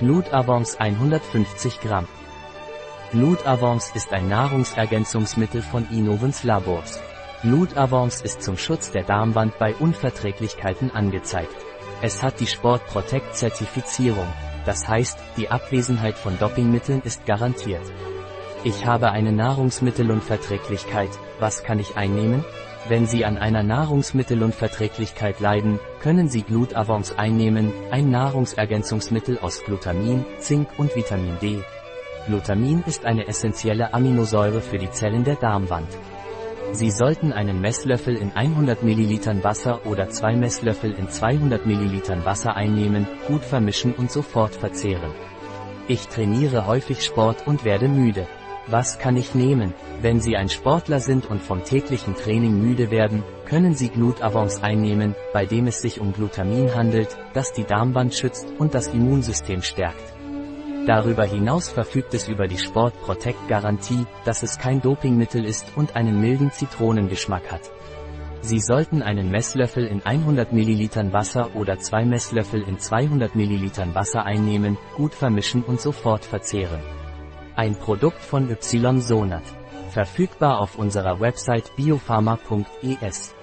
Glutavance 150 Gramm. Glutavance ist ein Nahrungsergänzungsmittel von Innovens Labors. Glutavance ist zum Schutz der Darmwand bei Unverträglichkeiten angezeigt. Es hat die Sport Protect Zertifizierung. Das heißt, die Abwesenheit von Dopingmitteln ist garantiert. Ich habe eine Nahrungsmittelunverträglichkeit, was kann ich einnehmen? Wenn Sie an einer Nahrungsmittelunverträglichkeit leiden, können Sie Glutavance einnehmen, ein Nahrungsergänzungsmittel aus Glutamin, Zink und Vitamin D. Glutamin ist eine essentielle Aminosäure für die Zellen der Darmwand. Sie sollten einen Messlöffel in 100 ml Wasser oder zwei Messlöffel in 200 ml Wasser einnehmen, gut vermischen und sofort verzehren. Ich trainiere häufig Sport und werde müde. Was kann ich nehmen? Wenn Sie ein Sportler sind und vom täglichen Training müde werden, können Sie Glutavance einnehmen, bei dem es sich um Glutamin handelt, das die Darmwand schützt und das Immunsystem stärkt. Darüber hinaus verfügt es über die Sport Protect Garantie, dass es kein Dopingmittel ist und einen milden Zitronengeschmack hat. Sie sollten einen Messlöffel in 100 ml Wasser oder zwei Messlöffel in 200 ml Wasser einnehmen, gut vermischen und sofort verzehren. Ein Produkt von Ysonat. Verfügbar auf unserer Website biopharma.es.